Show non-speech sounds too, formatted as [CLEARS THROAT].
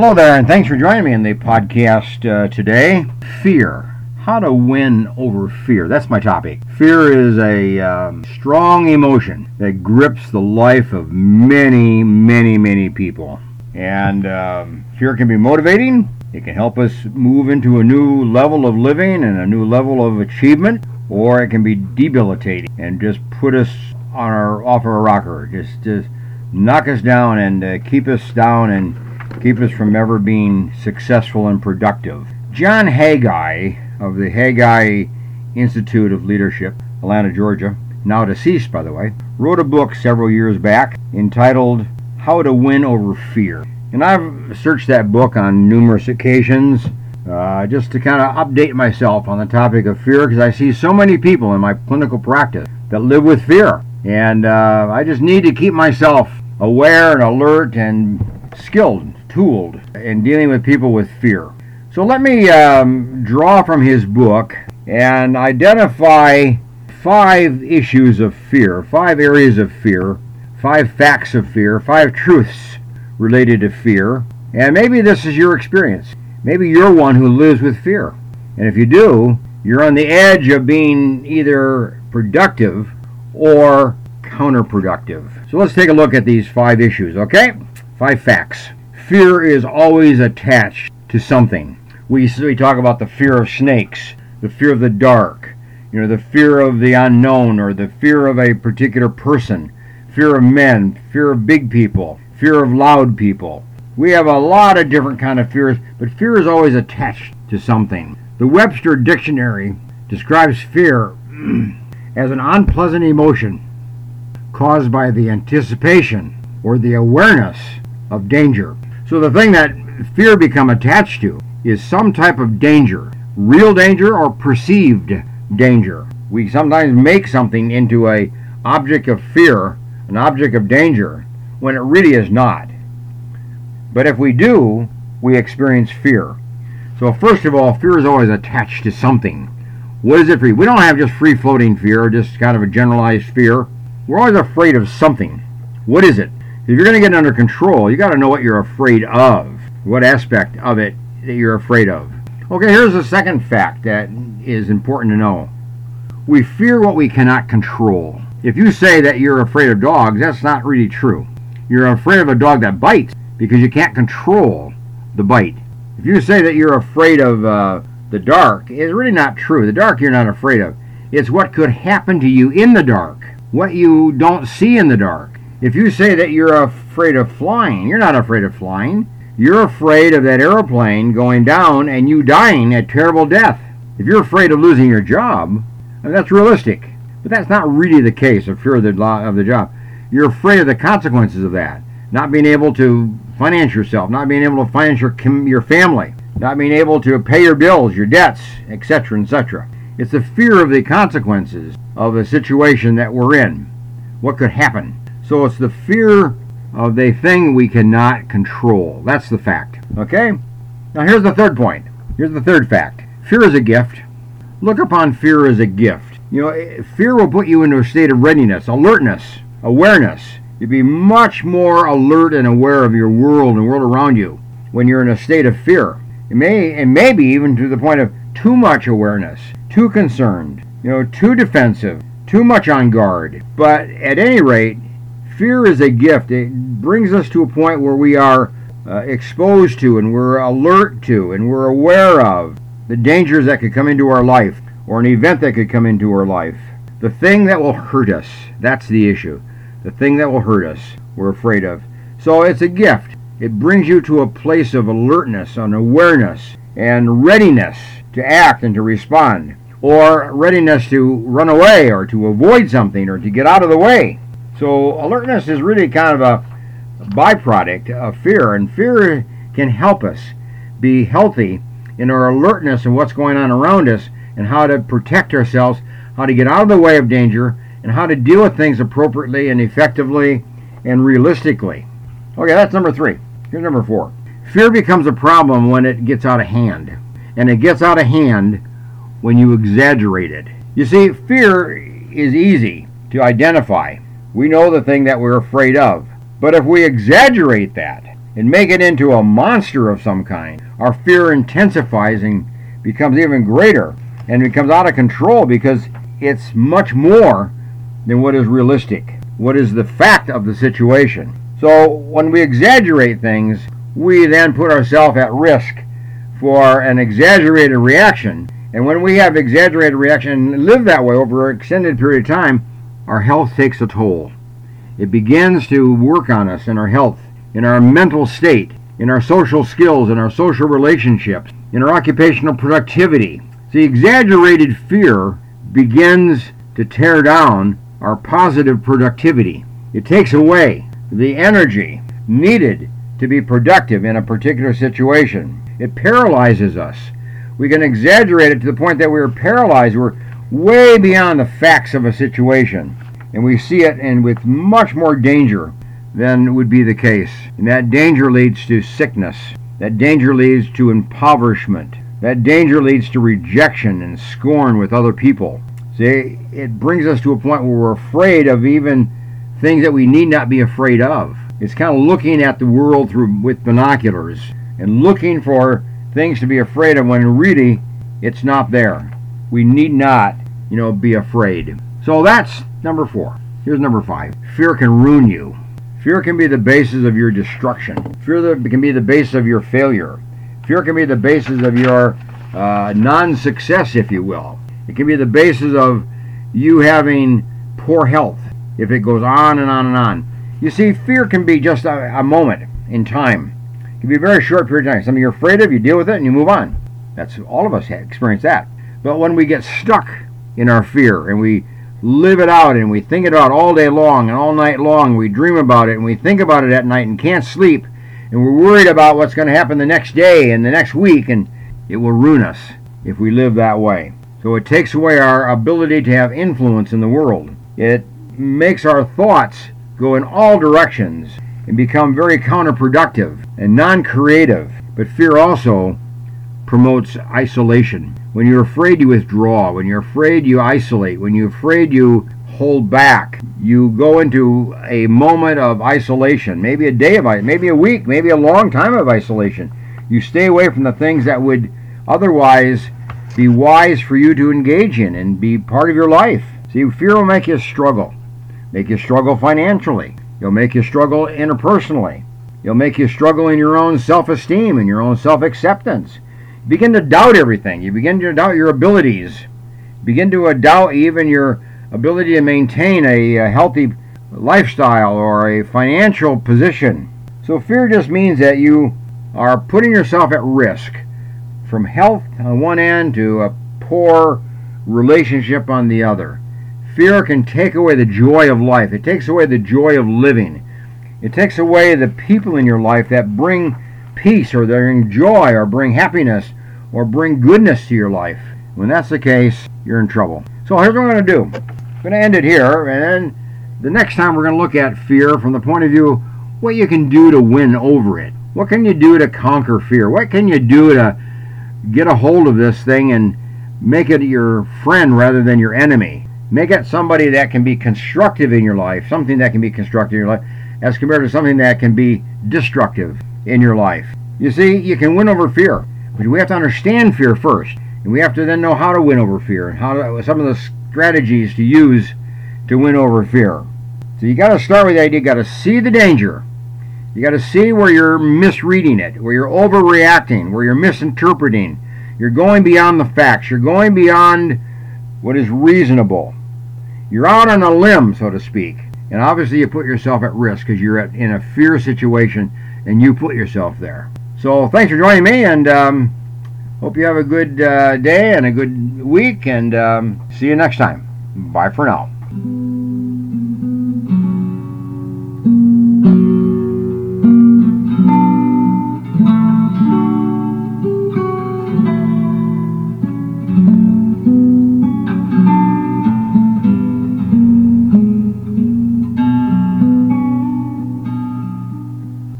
Hello there, and thanks for joining me in the podcast uh, today. Fear. How to win over fear. That's my topic. Fear is a um, strong emotion that grips the life of many, many, many people. And um, fear can be motivating. It can help us move into a new level of living and a new level of achievement, or it can be debilitating and just put us on our off our rocker, just just knock us down and uh, keep us down and keep us from ever being successful and productive. John Haggai of the Haggai Institute of Leadership, Atlanta, Georgia, now deceased by the way, wrote a book several years back entitled How to Win Over Fear. And I've searched that book on numerous occasions uh, just to kind of update myself on the topic of fear because I see so many people in my clinical practice that live with fear. And uh, I just need to keep myself aware and alert and skilled, tooled in dealing with people with fear. So let me um, draw from his book and identify five issues of fear, five areas of fear, five facts of fear, five truths related to fear. And maybe this is your experience. Maybe you're one who lives with fear. And if you do, you're on the edge of being either productive or counterproductive. So let's take a look at these five issues, okay? Five facts. Fear is always attached to something. We, we talk about the fear of snakes, the fear of the dark, you know, the fear of the unknown or the fear of a particular person, fear of men, fear of big people, fear of loud people. We have a lot of different kind of fears, but fear is always attached to something. The Webster Dictionary describes fear [CLEARS THROAT] as an unpleasant emotion caused by the anticipation or the awareness of danger. So the thing that fear become attached to is some type of danger, real danger or perceived danger. We sometimes make something into a object of fear, an object of danger, when it really is not. But if we do, we experience fear. So first of all, fear is always attached to something. What is it you? We don't have just free floating fear, just kind of a generalized fear. We're always afraid of something. What is it? If you're going to get it under control, you got to know what you're afraid of, what aspect of it that you're afraid of. Okay, here's the second fact that is important to know. We fear what we cannot control. If you say that you're afraid of dogs, that's not really true. You're afraid of a dog that bites because you can't control the bite. If you say that you're afraid of uh, the dark, it's really not true. The dark you're not afraid of. It's what could happen to you in the dark, what you don't see in the dark. If you say that you're afraid of flying, you're not afraid of flying. You're afraid of that airplane going down and you dying a terrible death. If you're afraid of losing your job, uh, that's realistic. But that's not really the case of fear of the, of the job. You're afraid of the consequences of that. Not being able to finance yourself, not being able to finance your, your family, not being able to pay your bills, your debts, etc., etc. It's the fear of the consequences of the situation that we're in. What could happen? So it's the fear of the thing we cannot control. That's the fact. Okay? Now here's the third point. Here's the third fact. Fear is a gift. Look upon fear as a gift. You know, eh, fear will put you into a state of readiness, alertness, awareness. You'd be much more alert and aware of your world and world around you when you're in a state of fear. It may, and maybe even to the point of too much awareness, too concerned, you know, too defensive, too much on guard. But at any rate, fear is a gift. It brings us to a point where we are uh, exposed to and we're alert to and we're aware of the dangers that could come into our life or an event that could come into our life. The thing that will hurt us, that's the issue. The thing that will hurt us, we're afraid of. So it's a gift. It brings you to a place of alertness and awareness and readiness to act and to respond, or readiness to run away or to avoid something or to get out of the way. So alertness is really kind of a byproduct of fear, and fear can help us be healthy in our alertness and what's going on around us and how to protect ourselves, how to get out of the way of danger, and how to deal with things appropriately and effectively and realistically. Okay, that's number three. Here's number four. Fear becomes a problem when it gets out of hand. And it gets out of hand when you exaggerate it. You see, fear is easy to identify we know the thing that we're afraid of. But if we exaggerate that, and make it into a monster of some kind, our fear intensifies and becomes even greater and becomes out of control because it's much more than what is realistic, what is the fact of the situation. So when we exaggerate things, we then put ourselves at risk for an exaggerated reaction. And when we have exaggerated reaction and live that way over an extended period of time, our health takes a toll. It begins to work on us in our health, in our mental state, in our social skills, in our social relationships, in our occupational productivity. The exaggerated fear begins to tear down our positive productivity. It takes away the energy needed to be productive in a particular situation. It paralyzes us. We can exaggerate it to the point that we're paralyzed. We're way beyond the facts of a situation. And we see it and with much more danger than would be the case. And that danger leads to sickness. That danger leads to impoverishment. That danger leads to rejection and scorn with other people. See, it brings us to a point where we're afraid of even things that we need not be afraid of. It's kind of looking at the world through with binoculars and looking for things to be afraid of when really it's not there. We need not, you know, be afraid. So that's number 4. Here's number 5. Fear can ruin you. Fear can be the basis of your destruction. Fear can be the basis of your failure. Fear can be the basis of your uh, non success, if you will. It can be the basis of you having poor health if it goes on and on and on. You see, fear can be just a, a moment in time. It can be a very short period of time. Something you're afraid of, you deal with it, and you move on. That's all of us experience that. But when we get stuck in our fear and we live it out and we think about it all day long and all night long, we dream about it and we think about it at night and can't sleep, and we're worried about what's going to happen the next day and the next week, and it will ruin us if we live that way. So it takes away our ability to have influence in the world. It makes our thoughts go in all directions and become very counterproductive and non creative. But fear also promotes isolation. When you're afraid, you withdraw. When you're afraid, you isolate. When you're afraid, you hold back. You go into a moment of isolation, maybe a day of it, maybe a week, maybe a long time of isolation. You stay away from the things that would otherwise be wise for you to engage in and be part of your life. See, fear will make you struggle make you struggle financially. You'll make you struggle interpersonally. You'll make you struggle in your own self esteem and your own self acceptance. Begin to doubt everything. You begin to doubt your abilities. Begin to uh, doubt even your ability to maintain a, a healthy lifestyle or a financial position. So, fear just means that you are putting yourself at risk from health on one end to a poor relationship on the other. Fear can take away the joy of life. It takes away the joy of living. It takes away the people in your life that bring peace or bring joy or bring happiness or bring goodness to your life. When that's the case, you're in trouble. So here's what I'm going to do. I'm going to end it here, and then the next time we're going to look at fear from the point of view what you can do to win over it. What can you do to conquer fear? What can you do to get a hold of this thing and make it your friend rather than your enemy? Make it somebody that can be constructive in your life, something that can be constructive in your life, as compared to something that can be destructive in your life. You see, you can win over fear, but we have to understand fear first, and we have to then know how to win over fear and how to, some of the strategies to use to win over fear. So you got to start with the idea. You got to see the danger. You got to see where you're misreading it, where you're overreacting, where you're misinterpreting. You're going beyond the facts. You're going beyond what is reasonable. You're out on a limb, so to speak. And obviously, you put yourself at risk because you're at, in a fear situation and you put yourself there. So, thanks for joining me, and um, hope you have a good uh, day and a good week, and um, see you next time. Bye for now.